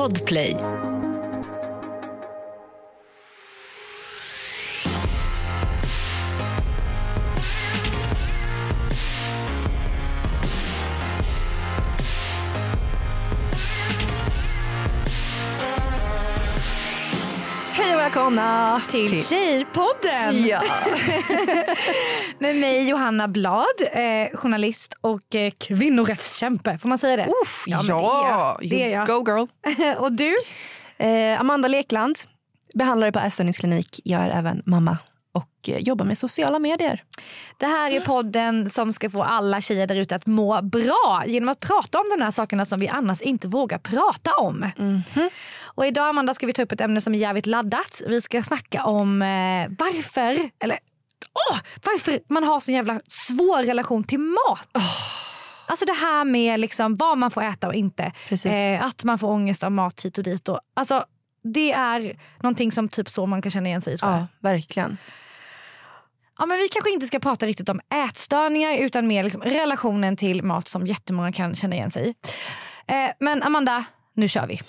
Podplay. Välkomna till Tjejpodden Ja. med mig Johanna Blad, eh, journalist och eh, kvinnorättskämpe. Får man säga det? Uff, Ja, ja, det är jag. Det är You go girl. och du? Eh, Amanda Lekland, behandlare på ätstörningsklinik, jag är även mamma och eh, jobbar med sociala medier. Det här är podden som ska få alla tjejer där ute att må bra genom att prata om de här sakerna som vi annars inte vågar prata om. Och idag Amanda ska vi ta upp ett ämne som är jävligt laddat. Vi ska snacka om eh, varför, eller åh, varför man har så jävla svår relation till mat. Alltså det här med liksom vad man får äta och inte. Eh, att man får ångest av mat hit och dit. Och, alltså, det är någonting som typ så man kan känna igen sig i. Ja, verkligen. Ja, men vi kanske inte ska prata riktigt om ätstörningar utan mer liksom relationen till mat som jättemånga kan känna igen sig i. Eh, men Amanda, nu kör vi.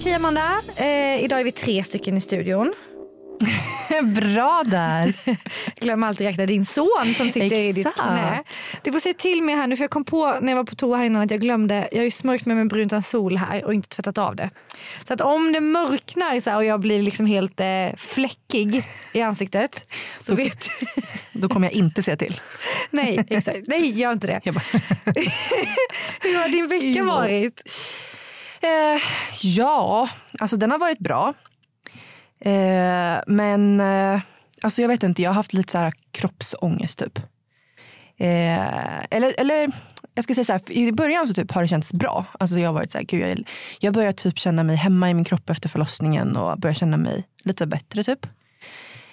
Okej Amanda, eh, idag är vi tre stycken i studion. Bra där. Glöm alltid räkna din son som sitter i ditt knä. Du får se till mig här nu för jag kom på när jag var på toa här innan att jag glömde. Jag har ju smörjt mig med brunt sol här och inte tvättat av det. Så att om det mörknar så och jag blir liksom helt eh, fläckig i ansiktet så vet Då kommer jag inte se till. Nej, exakt. Nej, gör inte det. Hur har din vecka varit? eh, ja, alltså den har varit bra. Eh, men eh, alltså jag vet inte, jag har haft lite så här kroppsångest typ. Eh, eller, eller jag ska säga så här, i början så typ har det känts bra. Alltså jag har varit så här, gud, jag, jag börjar typ känna mig hemma i min kropp efter förlossningen och börjar känna mig lite bättre typ.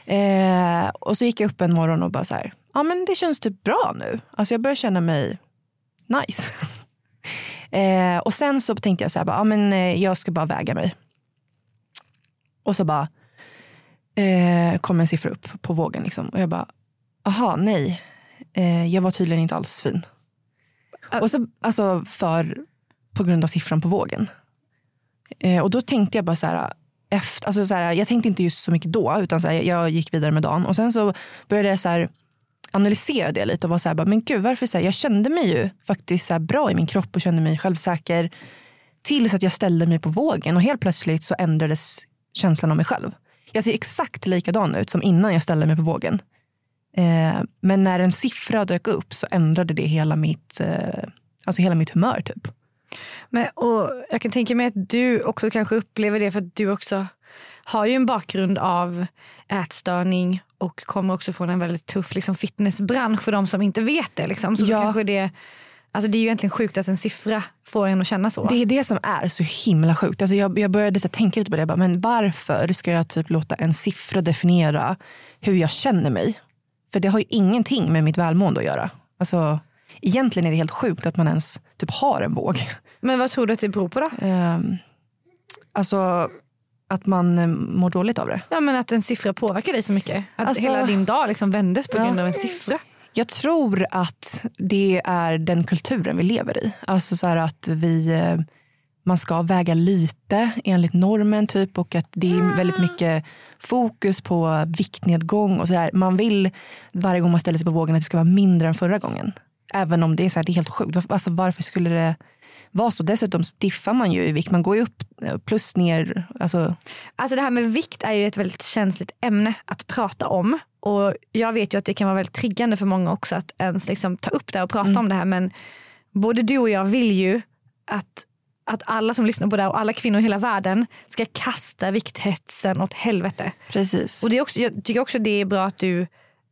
Eh, och så gick jag upp en morgon och bara så här, ja men det känns typ bra nu. Alltså jag börjar känna mig nice. eh, och sen så tänkte jag så här, bara, ja men eh, jag ska bara väga mig. Och så bara eh, kom en siffra upp på vågen liksom. Och jag bara, aha nej, eh, jag var tydligen inte alls fin. Ä- Och så, alltså för, på grund av siffran på vågen. Eh, och då tänkte jag bara så här, efter, alltså så här, jag tänkte inte just så mycket då, utan så här, jag gick vidare med dagen. Och sen så började jag så här, analysera det lite och var så här, bara, men gud varför så här, jag kände mig ju faktiskt så bra i min kropp och kände mig självsäker. Tills att jag ställde mig på vågen och helt plötsligt så ändrades känslan av mig själv. Jag ser exakt likadan ut som innan jag ställde mig på vågen. Eh, men när en siffra dök upp så ändrade det hela mitt, eh, alltså hela mitt humör typ. Men, och jag kan tänka mig att du också kanske upplever det för att du också har ju en bakgrund av ätstörning och kommer också från en väldigt tuff liksom, fitnessbransch för de som inte vet det. Liksom. Så Ja. kanske det, alltså det är ju egentligen sjukt att en siffra får en att känna så. Det är det som är så himla sjukt. Alltså jag, jag började så här, tänka lite på det. Bara, men varför ska jag typ låta en siffra definiera hur jag känner mig? För det har ju ingenting med mitt välmående att göra. Alltså, egentligen är det helt sjukt att man ens typ har en våg. Men vad tror du att det beror på då? Ehm, alltså att man eh, mår dåligt av det. Ja, men att en siffra påverkar dig så mycket. Att Alltså- hela din dag liksom vändes på Ja. grund av en siffra. Jag tror att det är den kulturen vi lever i. Alltså så här att vi, eh, man ska väga lite enligt normen typ och att det är väldigt mycket fokus på viktnedgång och så här. Man vill varje gång man ställer sig på vågen att det ska vara mindre än förra gången. Även om det är, så här, det är helt sjukt. Varför- Alltså, varför skulle det vara så? Dessutom så diffar man ju i vikt. Man går ju upp eh, plus ner. Alltså, Alltså det här med vikt är ju ett väldigt känsligt ämne att prata om. Och jag vet ju att det kan vara väldigt triggande för många också att ens liksom ta upp det och prata om det här. Men både du och jag vill ju att, att alla som lyssnar på det här och alla kvinnor i hela världen ska kasta vikthetsen åt helvete. precis. Och det är också, jag tycker också det är bra att du,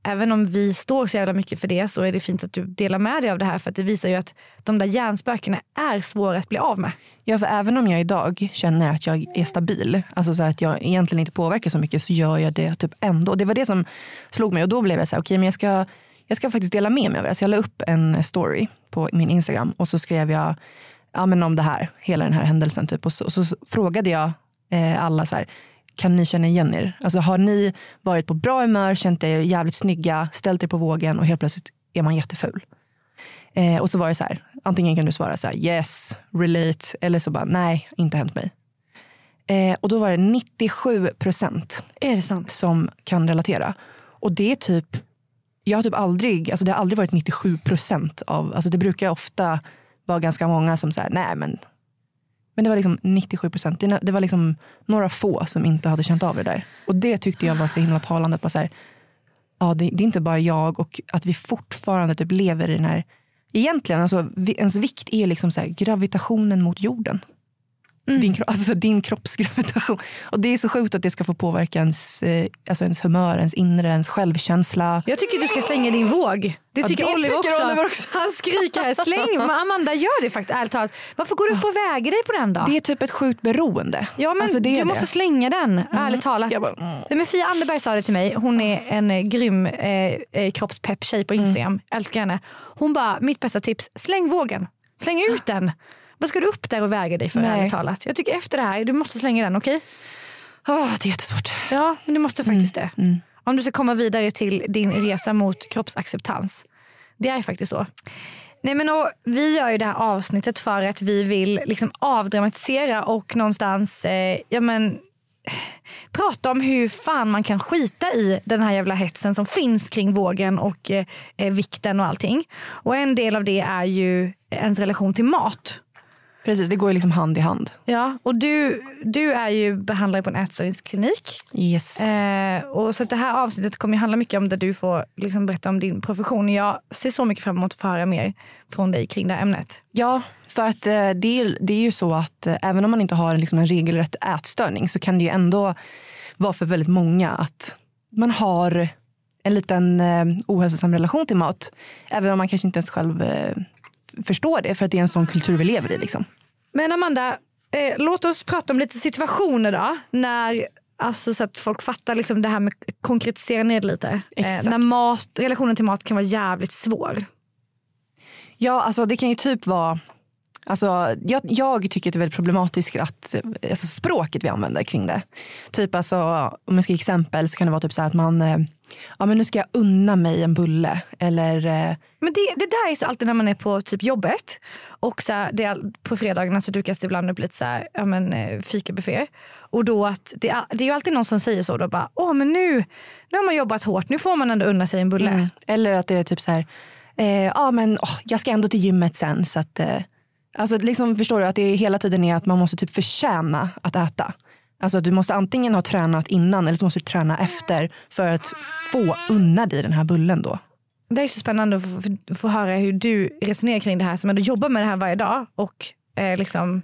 även om vi står så jävla mycket för det så är det fint att du delar med dig av det här för att det visar ju att de där hjärnspökena är svåra att bli av med. Ja, för även om jag idag känner att jag är stabil, alltså så att jag egentligen inte påverkar så mycket, så gör jag det typ ändå. Det var det som slog mig och då blev jag så här, okej men jag ska, jag ska faktiskt dela med mig av det. Så jag la upp en story på min Instagram och så skrev jag ja, men om det här, hela den här händelsen. Typ. Och, så, och så frågade jag eh, alla så här, kan ni känna igen er? Alltså har ni varit på bra humör, känt er jävligt snygga, ställt er på vågen och helt plötsligt är man jätteful? Eh, och så var det så här, antingen kan du svara så här, yes, relate, eller så bara nej, inte hänt mig. Eh, och då var det 97 procent Är det sant? som kan relatera. Och det är typ, jag har typ aldrig, alltså det har aldrig varit 97 procent av, alltså det brukar ofta vara ganska många som säger nej men men det var liksom 97 procent. Det, var liksom några få som inte hade känt av det där. Och det tyckte jag var så himla talande. Att bara så här, ja, det, det är inte bara jag och att vi fortfarande typ lever i den här... Egentligen, alltså, ens vikt är liksom så här, gravitationen mot jorden. Din, kro- alltså din kroppsgravitation. Och det är så sjukt att det ska få påverka ens, eh, alltså ens humör, ens inre, ens självkänsla. Jag tycker du ska slänga din våg. Det Ja, tycker, det Oliver, tycker också. Oliver också. Han skriker här, släng. Amanda gör det faktiskt ärligt talat. Varför går du upp och väger dig på den då? Det är typ ett sjukt beroende. Ja men alltså, det du det. måste slänga den, ärligt talat. Jag bara, mm. Men Fia Anderberg sa det till mig. Hon är en eh, grym eh, eh, kroppspepp-tjej på Instagram. Älskar henne. Hon bara, mitt bästa tips, släng vågen. Släng ut den. Vad ska du upp där och väga dig för Nej. ärligt talat? Jag tycker efter det här, du måste slänga den, okej? Ah, det är jättesvårt. Ja, men du måste faktiskt Mm. det. Om du ska komma vidare till din resa mot kroppsacceptans. Det är faktiskt så. Nej, men och, vi gör ju det här avsnittet för att vi vill liksom avdramatisera och någonstans eh, ja, men, prata om hur fan man kan skita i den här jävla hetsen som finns kring vågen och eh, eh, vikten och allting. Och en del av det är ju ens relation till mat. Precis, det går ju liksom hand i hand. Ja, och du, du är ju behandlare på en ätstörningsklinik. Yes. Eh, och så det här avsnittet kommer ju handla mycket om där du får liksom berätta om din profession. Jag ser så mycket fram emot att få höra mer från dig kring det här ämnet. Ja, för att eh, det, är, det är ju så att eh, även om man inte har liksom en regelrätt ätstörning så kan det ju ändå vara för väldigt många att man har en liten eh, ohälsosam relation till mat. Även om man kanske inte ens själv eh, förstår det för att det är en sån kultur vi lever i. Liksom. Men Amanda, eh, låt oss prata om lite situationer då. När, alltså, så att folk fattar liksom det här med konkretisera ner det lite. Exakt. när mat, relationen till mat kan vara jävligt svår. Ja, alltså det kan ju typ vara... Alltså, jag, jag tycker att det är väldigt problematiskt att, eh, alltså språket vi använder kring det. Typ alltså, om jag ska ge exempel så kan det vara typ så här att man, eh, ja men nu ska jag unna mig en bulle. Eller, eh, Men det, det där är så alltid när man är på typ jobbet. Och så här, det är, på fredagarna så dukas det ibland upp lite så här, ja, men, eh, fikabuffé. Och då att det, är- det är ju alltid någon som säger så. Då bara, Åh, men nu, nu har man jobbat hårt, nu får man ändå unna sig en bulle. eller att det är typ så här, eh, ja men åh, jag ska ändå till gymmet sen. Så att, eh, alltså, liksom, förstår du att det hela tiden är att man måste typ förtjäna att äta. Alltså du måste antingen ha tränat innan eller så måste du träna efter för att få unna dig den här bullen då. Det är så spännande att få, höra hur du resonerar kring det här som ändå jobbar med det här varje dag. Och eh, liksom,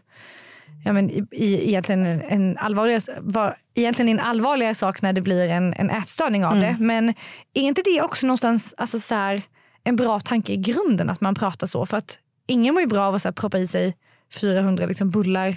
ja, men i, i, egentligen en, allvarligare, var, egentligen en allvarligare sak när det blir en, en ätstörning av det. Men är inte det också någonstans alltså så här, en bra tanke i grunden att man pratar så? För att ingen mår ju bra av att så här, proppa i sig 400 liksom, bullar.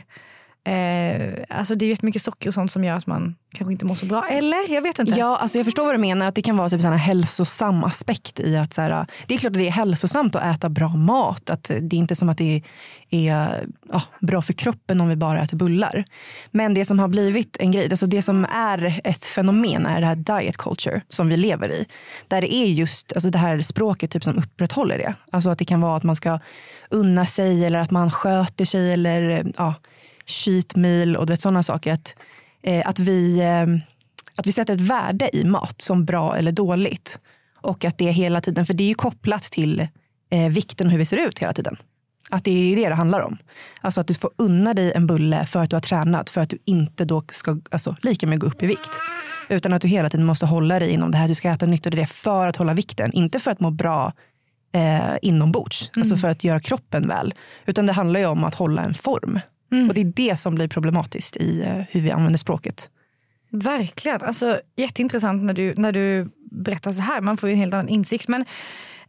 Eh, alltså det är ju jättemycket socker och sånt som gör att man kanske inte mår så bra. Eller? Jag vet inte. Ja, alltså jag förstår vad du menar. Att det kan vara typ en hälsosam aspekt i att så här, det är klart att det är hälsosamt att äta bra mat. Att det är inte som att det är, är ja, bra för kroppen om vi bara äter bullar. Men det som har blivit en grej, alltså det som är ett fenomen är det här diet culture som vi lever i. Där det är just alltså det här språket typ som upprätthåller det. Alltså att det kan vara att man ska unna sig eller att man sköter sig eller ja, cheat meal och du vet, sådana saker. Att, eh, att vi eh, att vi sätter ett värde i mat som bra eller dåligt. Och att det hela tiden, för det är ju kopplat till eh, vikten och hur vi ser ut hela tiden. Att det är det det handlar om. Alltså att du får unna dig en bulle för att du har tränat för att du inte då ska alltså, lika med gå upp i vikt. Utan att du hela tiden måste hålla dig inom det här. Du ska äta nytt och det för att hålla vikten. Inte för att må bra eh, inombords, alltså för att göra kroppen väl. Utan det handlar ju om att hålla en form. Och det är det som blir problematiskt i eh, hur vi använder språket. Verkligen. Alltså, jätteintressant när du, när du berättar så här. Man får en helt annan insikt. Men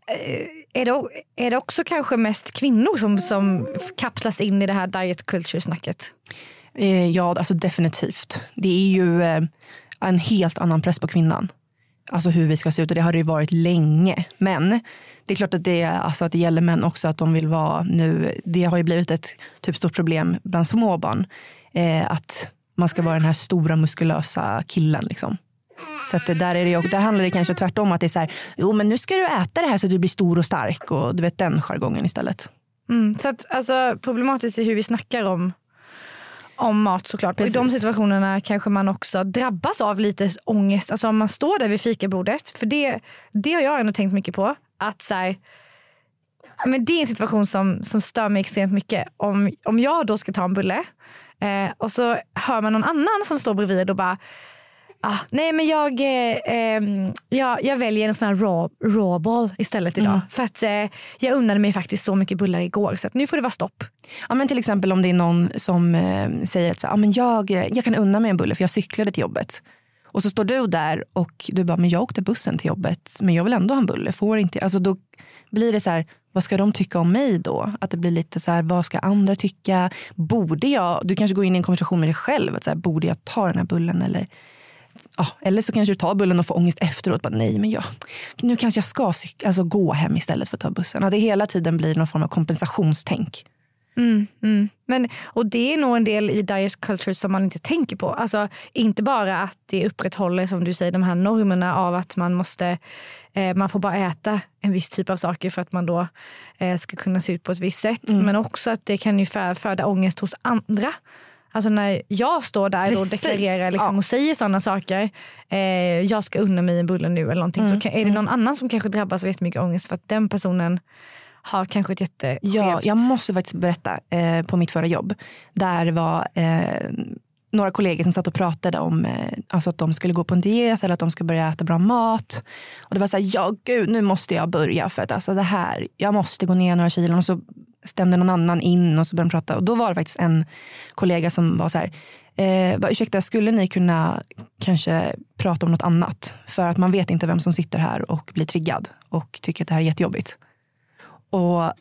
eh, är, det, är det också kanske mest kvinnor som, som kapslas in i det här diet culture-snacket? Eh, ja, alltså definitivt. Det är ju en helt annan press på kvinnan. Alltså hur vi ska se ut och det har det ju varit länge. Men det är klart att det, alltså att det gäller män också att de vill vara nu. Det har ju blivit ett typ stort problem bland småbarn. Eh, att man ska vara den här stora muskulösa killen liksom. Så att det där, är det, där handlar det kanske tvärtom att det är så här, jo men nu ska du äta det här så att du blir stor och stark och du vet den jargongen istället. Mm. Så att, alltså, problematiskt är hur vi snackar om, om mat såklart. Och I de Precis. situationerna kanske man också drabbas av lite ångest. Alltså om man står där vid fikabordet. För det, det har jag ändå tänkt mycket på. Att så här, men det är en situation som, som stör mig extremt mycket. Om, om jag då ska ta en bulle eh, och så hör man någon annan som står bredvid och bara Ah, nej men jag, eh, ehm, jag, jag väljer en sån här raw, raw ball istället idag. För att eh, jag unnade mig faktiskt så mycket bullar igår så nu får det vara stopp. Ja, men till exempel om det är någon som eh, säger att så, ja, men jag, eh, jag kan unna mig en bulle för jag cyklade till jobbet. Och så står du där och du bara, men jag åkte bussen till jobbet men jag vill ändå ha en bulle. Får inte. Alltså då blir det så här, vad ska de tycka om mig då? Att det blir lite så här, vad ska andra tycka? Borde jag, du kanske går in i en konversation med dig själv, att så här, borde jag ta den här bullen eller Ja, eller så kanske du tar bullen och får ångest efteråt. Bara, nej, men jag, nu kanske jag ska cyk- alltså, gå hem istället för att ta bussen. Att det hela tiden blir någon form av kompensationstänk. Mm, mm. Men, och det är nog en del i diet culture som man inte tänker på. Alltså, inte bara att det upprätthåller som du säger de här normerna av att man måste eh, man får bara äta en viss typ av saker för att man då eh, ska kunna se ut på ett visst sätt. Men också att det kan ju fö- föda ångest hos andra. Alltså när jag står där och Precis, deklarerar liksom ja. och säger sådana saker. Eh, jag ska unna mig en bulle nu eller någonting. Så kan, är det någon annan som kanske drabbas av jättemycket ångest för att den personen har kanske ett jätteskevt... Ja, jag måste faktiskt berätta eh, på mitt förra jobb. Där var eh, några kollegor som satt och pratade om eh, alltså att de skulle gå på en diet eller att de ska börja äta bra mat. Och det var så här, ja gud nu måste jag börja för att alltså det här, jag måste gå ner några kilon. Och så stämde någon annan in och så började de prata. Och då var det faktiskt en kollega som var så här, eh, bara, ursäkta skulle ni kunna kanske prata om något annat? För att man vet inte vem som sitter här och blir triggad och tycker att det här är jättejobbigt. Och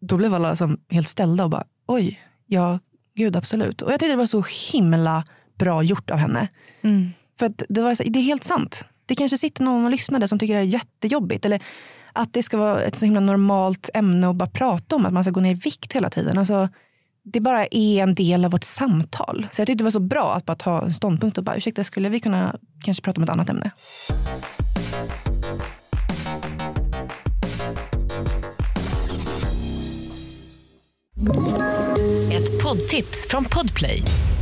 då blev alla som helt ställda och bara oj, ja gud absolut. Och jag tyckte det var så himla bra gjort av henne. Mm. För att det, var så, det är helt sant. Det kanske sitter någon och lyssnar där som tycker det är jättejobbigt. Eller att det ska vara ett så himla normalt ämne att bara prata om. Att man ska gå ner i vikt hela tiden. Alltså, det bara är en del av vårt samtal. Så jag tyckte det var så bra att bara ta en ståndpunkt och bara ursäkta skulle vi kunna kanske prata om ett annat ämne? Ett poddtips från Podplay.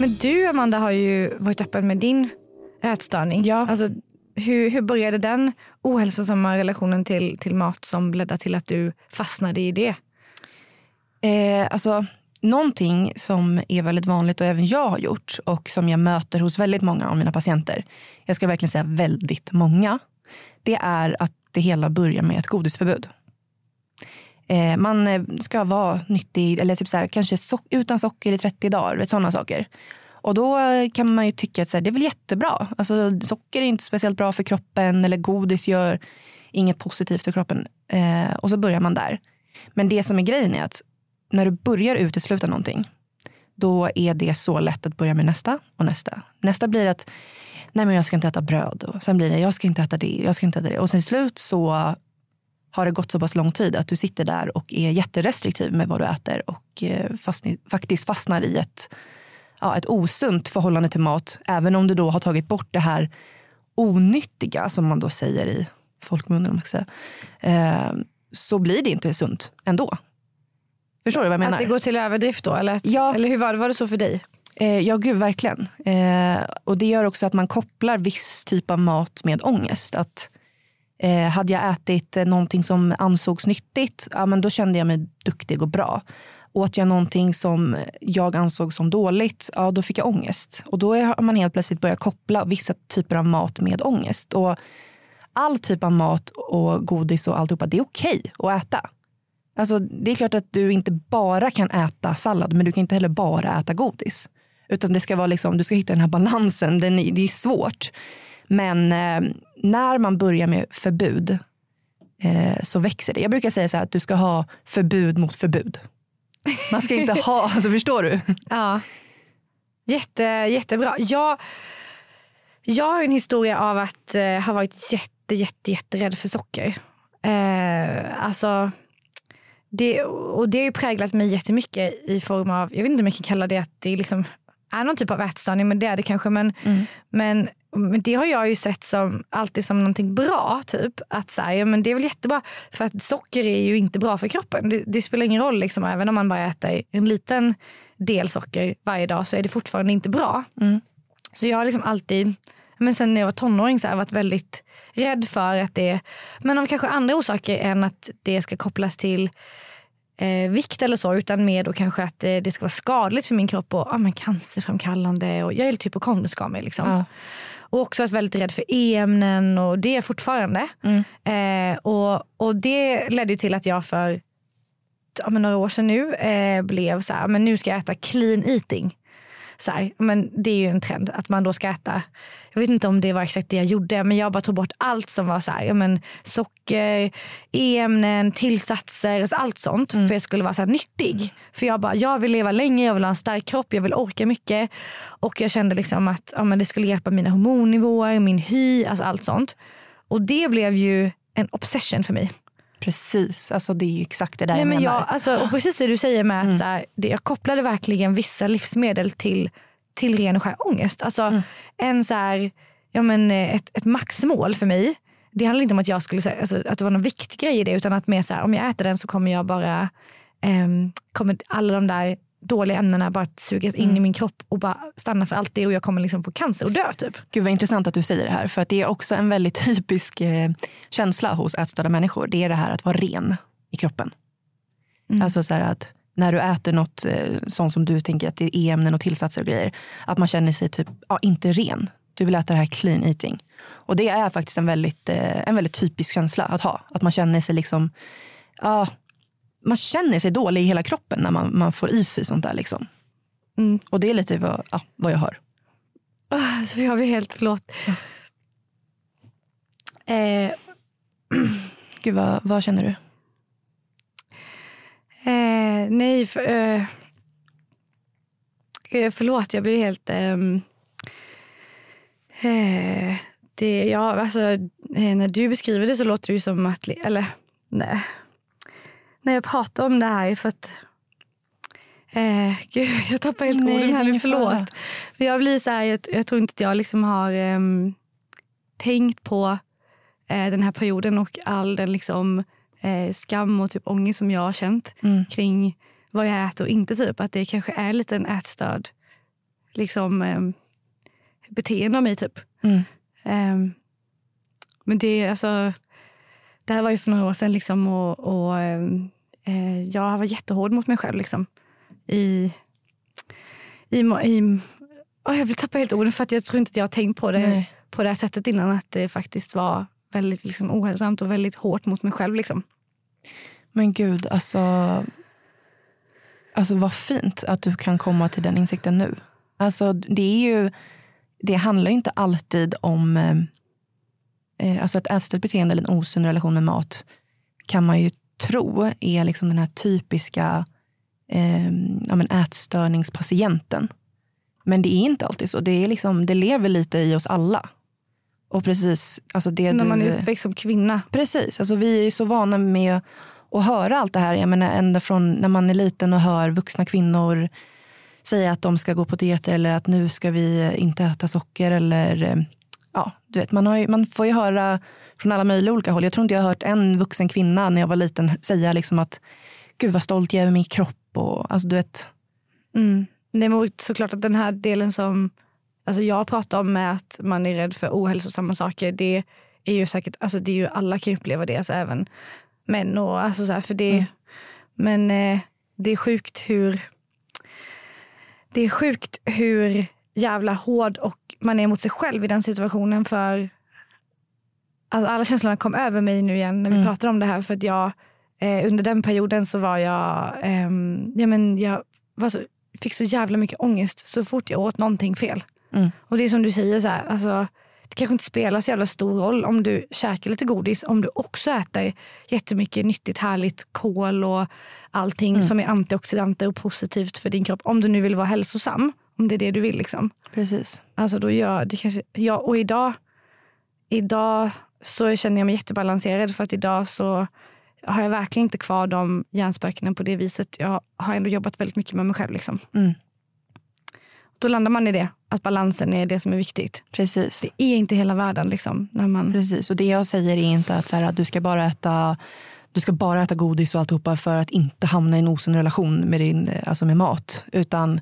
Men du Amanda har ju varit öppen med din ätstörning. Ja. Alltså, hur, hur började den ohälsosamma relationen till, till mat som ledde till att du fastnade i det? Eh, alltså, någonting som är väldigt vanligt och även jag har gjort och som jag möter hos väldigt många av mina patienter. Jag ska verkligen säga väldigt många. Det är att det hela börjar med ett godisförbud. Eh, man eh, ska vara nyttig, eller typ så här, kanske so utan socker i 30 dagar. Vet, sådana saker. Och då kan man ju tycka att så här, det är väl jättebra. Alltså, socker är inte speciellt bra för kroppen eller godis gör inget positivt för kroppen. Eh, och så börjar man där. Men det som är grejen är att när du börjar utesluta någonting då är det så lätt att börja med nästa och nästa. Nästa blir att nej men jag ska inte äta bröd. Och sen blir det jag ska inte äta det, jag ska inte äta det. Och sen slut så har det gått så pass lång tid att du sitter där och är jätterestriktiv med vad du äter och eh, fastni, faktiskt fastnar i ett, ja, ett osunt förhållande till mat. Även om du då har tagit bort det här onyttiga som man då säger i folkmunnen. om man ska säga, eh, så blir det inte sunt ändå. Förstår du vad jag menar? Att det går till överdrift då? Eller, att, Ja. eller hur var det, var det så för dig? Eh, ja, gud verkligen. Eh, och det gör också att man kopplar viss typ av mat med ångest. Att, eh, hade jag ätit eh, någonting som ansågs nyttigt, ja, men då kände jag mig duktig och bra. Åt jag någonting som jag ansåg som dåligt, ja, då fick jag ångest. Och då har man helt plötsligt börjat koppla vissa typer av mat med ångest. Och all typ av mat och godis och alltihopa, det är okej att äta. Alltså, det är klart att du inte bara kan äta sallad men du kan inte heller bara äta godis. Utan det ska vara liksom, du ska hitta den här balansen. Den är, det är svårt. Men eh, när man börjar med förbud eh, så växer det. Jag brukar säga så här att du ska ha förbud mot förbud. Man ska inte ha, alltså förstår du? Ja. Jätte, jättebra. Jag, jag har en historia av att eh, ha varit jätte, jätte, jätterädd för socker. Eh, alltså, det, och det har ju präglat mig jättemycket i form av, jag vet inte om jag kan kalla det att det liksom är någon typ av ätstörning, men det är det kanske. Men, Mm. men, men det har jag ju sett som alltid som någonting bra. typ. Att så här, ja, men Det är väl jättebra, för att socker är ju inte bra för kroppen. Det, det spelar ingen roll, liksom, även om man bara äter en liten del socker varje dag så är det fortfarande inte bra. Mm. Så jag har liksom alltid, men sen när jag var tonåring så har jag varit väldigt rädd för att det, men av kanske andra orsaker än att det ska kopplas till eh, vikt eller så, utan mer då kanske att eh, det ska vara skadligt för min kropp och ah, men cancerframkallande. Och jag är lite hypokondrisk av mig. Liksom. Ja. Och också varit väldigt rädd för e-ämnen och det är jag fortfarande. Mm. Eh, och, och det ledde till att jag för ja, några år sedan nu eh, blev så här, men nu ska jag äta clean eating. Så här, men det är ju en trend att man då ska äta, jag vet inte om det var exakt det jag gjorde, men jag bara tog bort allt som var så här, men socker, e-ämnen, tillsatser, alltså allt sånt. För jag skulle vara så nyttig. För jag bara, jag vill leva länge, jag vill ha en stark kropp, jag vill orka mycket. Och jag kände liksom att ja, men det skulle hjälpa mina hormonnivåer, min hy, alltså allt sånt. Och det blev ju en obsession för mig. Precis, alltså det är ju exakt det där Nej, jag men menar. jag, alltså, och precis det du säger med att så här, det, jag kopplade verkligen vissa livsmedel till, till ren och skär ångest. Alltså, en så här, ja, men, eh, ett, ett maxmål för mig, det handlar inte om att jag skulle säga alltså, att det var någon viktig grej i det utan att mer så här, om jag äter den så kommer jag bara ehm, kommer alla de där dåliga ämnena bara sugas in i min kropp och bara stanna för alltid och jag kommer liksom få cancer och dö typ. Gud vad intressant att du säger det här. För att det är också en väldigt typisk eh, känsla hos ätstörda människor. Det är det här att vara ren i kroppen. Alltså så här att när du äter något eh, sånt som du tänker att det är ämnen och tillsatser och grejer. Att man känner sig typ, ja, inte ren. Du vill äta det här clean eating. Och det är faktiskt en väldigt, eh, en väldigt typisk känsla att ha. Att man känner sig liksom, ja, man känner sig dålig i hela kroppen när man, man får i sig sånt där. Liksom. Mm. Och det är lite vad, ja, vad jag hör. Oh, så jag blir helt, förlåt. Eh, Gud, vad, vad känner du? Eh, nej, för, eh, eh, förlåt. Jag blir helt... ehm, eh, det, ja, alltså, eh, när du beskriver det så låter det som att... Eller, nej. När jag pratar om det här för att... Eh, gud, jag tappar helt orden nu. Förlåt. För jag blir så här, jag, jag tror inte att jag liksom har ehm, tänkt på eh, den här perioden och all den liksom, eh, skam och typ ångest som jag har känt Mm. kring vad jag äter och inte. Typ. Att det kanske är lite en ätstörd liksom, eh, beteende av mig. Typ. Mm. Ehm, men det, är alltså, det här var ju för några år sedan liksom, och, och ehm, eh, jag var jättehård mot mig själv. Liksom, I, i, i, oh, jag vill tappa helt orden för att jag tror inte att jag har tänkt på det Nej. på det här sättet innan. Att det faktiskt var väldigt liksom, ohälsosamt och väldigt hårt mot mig själv. Liksom. Men gud, alltså, alltså vad fint att du kan komma till den insikten nu. Alltså, det, är ju, det handlar ju inte alltid om... eh, Eh, alltså ett ätstört beteende eller en osund relation med mat kan man ju tro är liksom den här typiska eh, ja, men ätstörningspatienten. Men det är inte alltid så. Det, är liksom, det lever lite i oss alla. Och precis, alltså det När du... man är uppväxt som kvinna. Precis, alltså vi är ju så vana med att höra allt det här. Jag menar, ända från när man är liten och hör vuxna kvinnor säga att de ska gå på dieter eller att nu ska vi inte äta socker. Eller, ja, du vet, man, har ju, man får ju höra från alla möjliga olika håll. Jag tror inte jag har hört en vuxen kvinna när jag var liten säga liksom att gud vad stolt jag är över min kropp. Och, alltså, du vet, Mm. Det är såklart att den här delen som alltså jag pratar om med att man är rädd för ohälsosamma saker. Det är ju säkert, alltså det är ju alla kan uppleva det, alltså även män. Och, alltså så här, för det, Men eh, det är sjukt hur det är sjukt hur jävla hård och man är mot sig själv i den situationen. För alltså alla känslorna kom över mig nu igen när vi Mm. pratar om det här. För att jag, eh, under den perioden så var jag, ehm, ja, men jag var så, fick så jävla mycket ångest så fort jag åt någonting fel. Mm. Och det är som du säger, så här, alltså, det kanske inte spelar så jävla stor roll om du käkar lite godis om du också äter jättemycket nyttigt, härligt kål och allting mm. som är antioxidanter och positivt för din kropp. Om du nu vill vara hälsosam, om det är det du vill. Liksom. Precis. Alltså då gör det kanske, ja, och idag, idag så känner jag mig jättebalanserad för att idag så har jag verkligen inte kvar de hjärnspökena på det viset. Jag har ändå jobbat väldigt mycket med mig själv. Liksom. Mm. Då landar man i det, att balansen är det som är viktigt. Precis. Det är inte hela världen. Liksom, när man... Precis, och det jag säger är inte att, så här, att du ska bara äta du ska bara äta godis och alltihopa för att inte hamna i en osund relation med, din, alltså med mat. Utan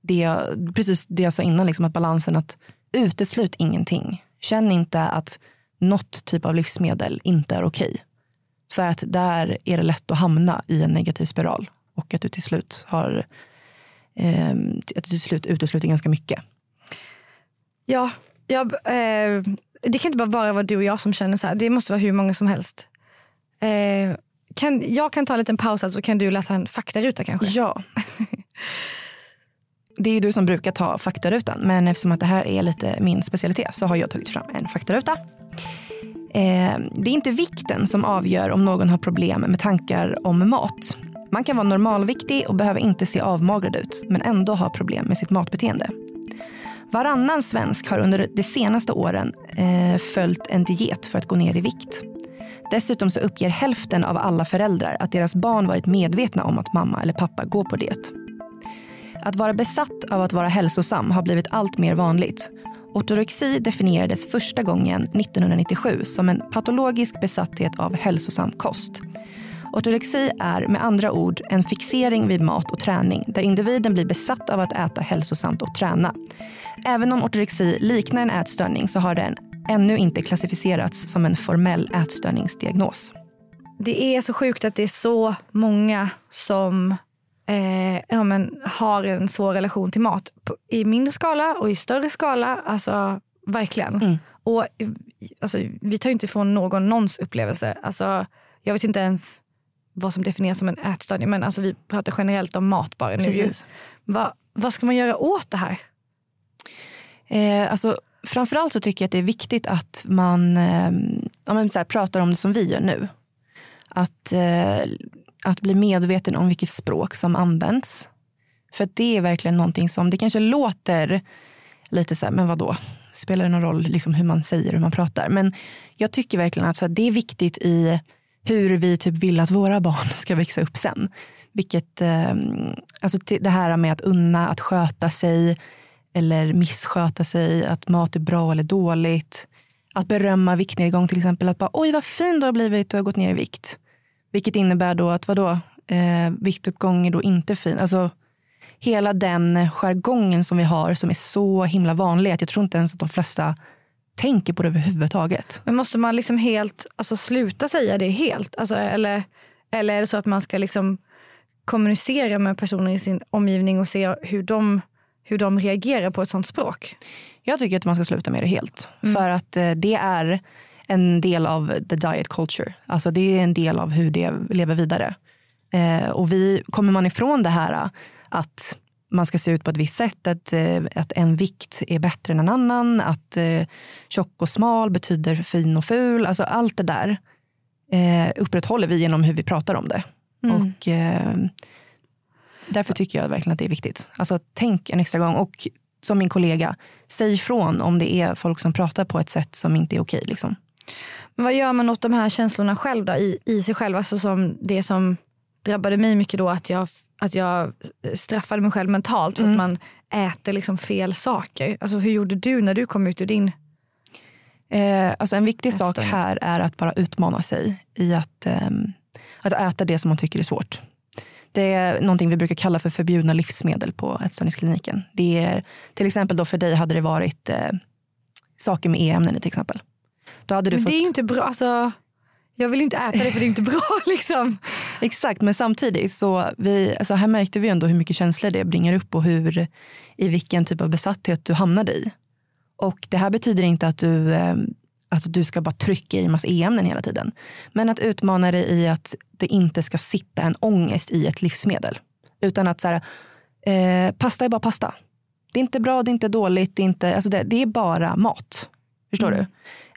det, precis det jag sa innan, liksom, att balansen att uteslut ingenting. Känn inte att något typ av livsmedel inte är okej. För att där är det lätt att hamna i en negativ spiral och att du till slut har eh, att du till slut utesluter ganska mycket. Ja, jag, eh, det kan inte bara vara du och jag som känner så här. Det måste vara hur många som helst. Eh, kan, jag kan ta en liten paus så kan du läsa en faktaruta kanske? Ja. Det är du som brukar ta faktarutan men eftersom att det här är lite min specialitet så har jag tagit fram en faktaruta. Eh, det är inte vikten som avgör om någon har problem med tankar om mat. Man kan vara normalviktig och behöver inte se avmagrad ut men ändå ha problem med sitt matbeteende. Varannan svensk har under de senaste åren eh, följt en diet för att gå ner i vikt. Dessutom så uppger hälften av alla föräldrar att deras barn varit medvetna om att mamma eller pappa går på diet. Att vara besatt av att vara hälsosam har blivit allt mer vanligt. Ortorexi definierades första gången 1997 som en patologisk besatthet av hälsosam kost. Ortorexi är med andra ord en fixering vid mat och träning där individen blir besatt av att äta hälsosamt och träna. Även om ortorexi liknar en ätstörning så har den ännu inte klassificerats som en formell ätstörningsdiagnos. Det är så sjukt att det är så många som eh, ja, men, har en svår relation till mat. I mindre skala och i större skala. Alltså verkligen. Mm. Och alltså, Vi tar inte ifrån någon någons upplevelse. Alltså, jag vet inte ens vad som definieras som en ätstörning. Men alltså, vi pratar generellt om mat bara nu. Va, vad ska man göra åt det här? Eh, alltså, framförallt så tycker jag att det är viktigt att man eh, ja, men så här, pratar om det som vi gör nu. Att, eh, att bli medveten om vilket språk som används. För det är verkligen någonting som, det kanske låter lite så här, men vadå? Spelar det någon roll liksom hur man säger, hur man pratar? Men jag tycker verkligen att så här, det är viktigt i hur vi typ vill att våra barn ska växa upp sen. Vilket, eh, alltså det här med att unna, att sköta sig eller missköta sig, att mat är bra eller dåligt. Att berömma viktnedgång till exempel. Att bara, oj vad fin du har blivit, du har gått ner i vikt. Vilket innebär då att vadå, eh, viktuppgång är då inte fin. Alltså, hela den jargongen som vi har som är så himla vanlig att jag tror inte ens att de flesta tänker på det överhuvudtaget. Men måste man liksom helt alltså, sluta säga det helt? Alltså, eller, eller är det så att man ska liksom kommunicera med personer i sin omgivning och se hur de, hur de reagerar på ett sånt språk? Jag tycker att man ska sluta med det helt. Mm. För att eh, det är en del av the diet culture. Alltså det är en del av hur det lever vidare. Eh, och vi, kommer man ifrån det här att man ska se ut på ett visst sätt, att, eh, att en vikt är bättre än en annan, att eh, tjock och smal betyder fin och ful. Alltså allt det där eh, upprätthåller vi genom hur vi pratar om det. Mm. Och eh, Därför tycker jag verkligen att det är viktigt. Alltså tänk en extra gång och som min kollega, säg ifrån om det är folk som pratar på ett sätt som inte är okej. Liksom. Men vad gör man åt de här känslorna själv då, i, i sig själv? Alltså som det som drabbade mig mycket då att jag, att jag straffade mig själv mentalt för mm. att man äter liksom fel saker. Alltså hur gjorde du när du kom ut ur din Eh, alltså en viktig sak här är att bara utmana sig i att, eh, att äta det som man tycker är svårt. Det är någonting vi brukar kalla för förbjudna livsmedel på ätstörningskliniken. Det är, till exempel då för dig hade det varit eh, saker med e-ämnen i till exempel. Då hade du men fått... det är inte bra. Alltså, jag vill inte äta det för det är inte bra. Liksom. Exakt, men samtidigt så vi, alltså här märkte vi ändå hur mycket känslor det bringar upp och hur, i vilken typ av besatthet du hamnade i. Och det här betyder inte att du, eh, att du ska bara trycka i massa e-ämnen hela tiden. Men att utmana dig i att det inte ska sitta en ångest i ett livsmedel. Utan att så här, eh, pasta är bara pasta. Det är inte bra, det är inte dåligt, det är, inte, alltså det, det är bara mat. Förstår Mm. du?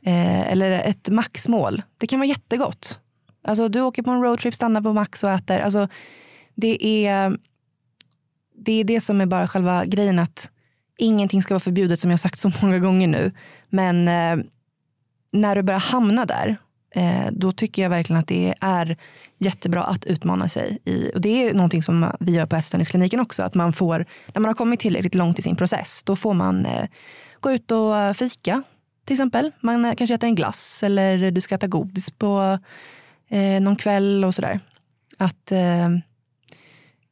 Eh, eller ett maxmål. Det kan vara jättegott. Alltså, du åker på en roadtrip, stannar på Max och äter. Alltså, det, är, det är det som är bara själva grejen. att Ingenting ska vara förbjudet som jag har sagt så många gånger nu. Men eh, när du börjar hamna där, eh, då tycker jag verkligen att det är jättebra att utmana sig. I, och det är någonting som vi gör på ätstörningskliniken också. Att man får, när man har kommit tillräckligt långt i sin process, då får man eh, gå ut och eh, fika till exempel. Man kanske äter en glass eller du ska äta godis på eh, någon kväll och sådär. Att, eh,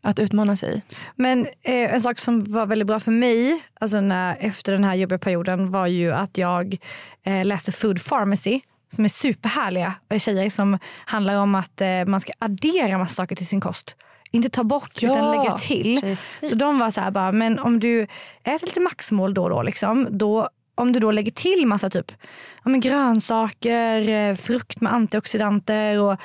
att utmana sig. Men eh, en sak som var väldigt bra för mig alltså när, efter den här jobbiga perioden var ju att jag eh, läste Food Pharmacy som är superhärliga tjejer som handlar om att eh, man ska addera massa saker till sin kost. Inte ta bort Ja, utan lägga till. precis. Så de var så här bara, men om du äter lite maxmål då och då, liksom, då om du då lägger till massa typ ja, men grönsaker, eh, frukt med antioxidanter och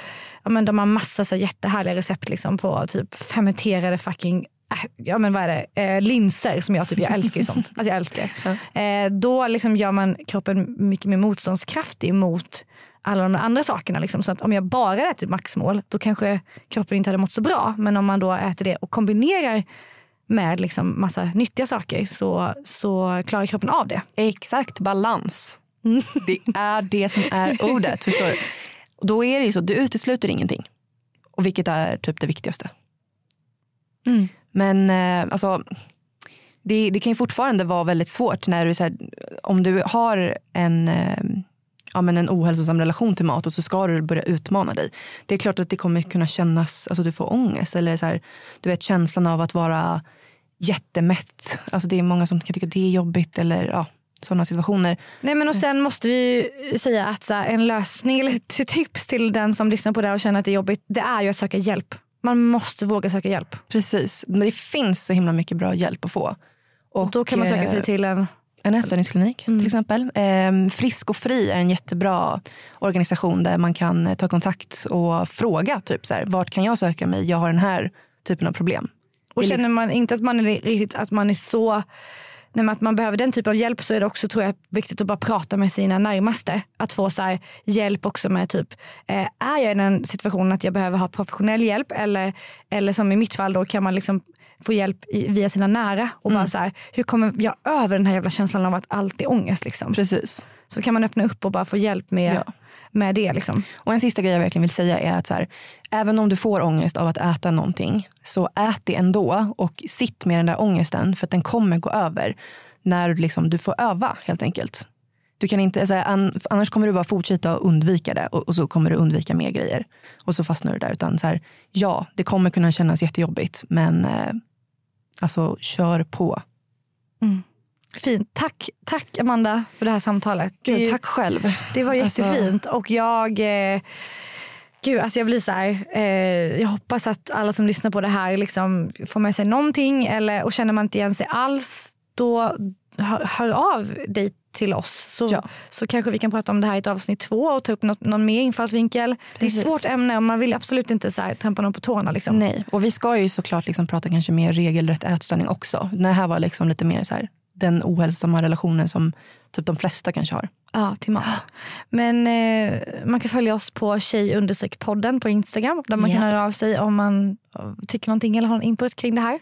ja, men de har massa så här jättehärliga recept liksom, på typ fermenterade fucking äh, Ja men vad är det? Eh, linser som jag typ, jag älskar ju sånt. Alltså jag älskar. Eh, då liksom gör man kroppen mycket mer motståndskraftig mot alla de andra sakerna. Liksom. Så att om jag bara äter maxmål då kanske kroppen inte hade mått så bra. Men om man då äter det och kombinerar med liksom massa nyttiga saker så, så klarar kroppen av det. Exakt, balans. Mm. Det är det som är ordet. Förstår du? Och då är det ju så, du utesluter ingenting. Och vilket är typ det viktigaste. Mm. Men eh, alltså, det, det kan ju fortfarande vara väldigt svårt när du så här, om du har en, eh, ja, men en ohälsosam relation till mat och så ska du börja utmana dig. Det är klart att det kommer kunna kännas, alltså du får ångest eller så här, du vet känslan av att vara jättemätt. Alltså det är många som kan tycka att det är jobbigt eller ja, sådana situationer. Nej men och sen måste vi ju säga att så här, en lösning eller ett tips till den som lyssnar på det och känner att det är jobbigt. Det är ju att söka hjälp. Man måste våga söka hjälp. Precis, men det finns så himla mycket bra hjälp att få. Och, Då kan man söka eh, sig till en... En ätstörningsklinik Mm. till exempel. Eh, Frisk och Fri är en jättebra organisation där man kan eh, ta kontakt och fråga typ så här, vart kan jag söka mig? Jag har den här typen av problem. Och känner man inte att man är riktigt att man är så Nej, att man behöver den typen av hjälp så är det också tror jag, viktigt att bara prata med sina närmaste. Att få så här, hjälp också med typ, eh, är jag i den situationen att jag behöver ha professionell hjälp eller, eller som i mitt fall då kan man liksom få hjälp i, via sina nära och Mm. bara så här, hur kommer jag över den här jävla känslan av att allt är ångest liksom. Precis. Så kan man öppna upp och bara få hjälp med, Ja. med det liksom. Och en sista grej jag verkligen vill säga är att så här, även om du får ångest av att äta någonting så ät det ändå och sitt med den där ångesten för att den kommer gå över när du liksom, du får öva helt enkelt. Du kan inte, så här, an, annars kommer du bara fortsätta att undvika det och, och så kommer du undvika mer grejer. Och så fastnar du där. Utan så här, ja, det kommer kunna kännas jättejobbigt men eh, alltså kör på. Fint. Tack, tack Amanda för det här samtalet. Det Gud, ju- tack själv. Det var Alltså- jättefint och jag eh, Gud, alltså jag blir så här, eh, jag hoppas att alla som lyssnar på det här liksom får med sig någonting eller, och känner man inte igen sig alls då hör, hör av dig till oss så, Ja. så kanske vi kan prata om det här i ett avsnitt två och ta upp något, någon mer infallsvinkel. Det är Precis. ett svårt ämne och man vill absolut inte så här, trampa någon på tårna. Liksom. Nej, och vi ska ju såklart liksom prata kanske mer regelrätt ätstörning också. Det här var liksom lite mer så här, den ohälsosamma relationen som typ de flesta kanske har. Ja, till mat. Men eh, man kan följa oss på tjej podden på Instagram där man kan Ja. höra av sig om man tycker någonting eller har en input kring det här.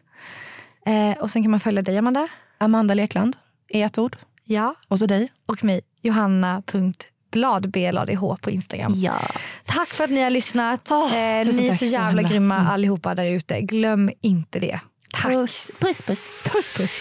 Eh, och sen kan man följa dig Amanda. Amanda Lekland i ett ord. Ja. Och så dig. Och mig johanna.bladbladh på Instagram. Ja. Tack för att ni har lyssnat. Åh, eh, ni är så så jävla himla. grymma Mm. allihopa där ute. Glöm inte det. Tack. Puss, puss. puss. puss. puss.